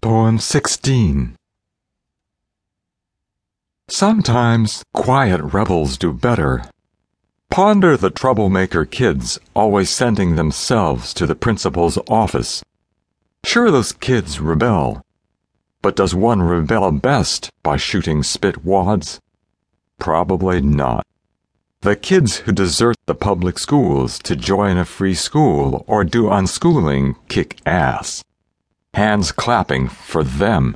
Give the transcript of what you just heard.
Poem 16 Sometimes quiet rebels do better. Ponder the troublemaker kids always sending themselves to the principal's office. Sure, those kids rebel. But does one rebel best by shooting spit wads? Probably not. The kids who desert the public schools to join a free school or do unschooling kick ass. Hands clapping for them.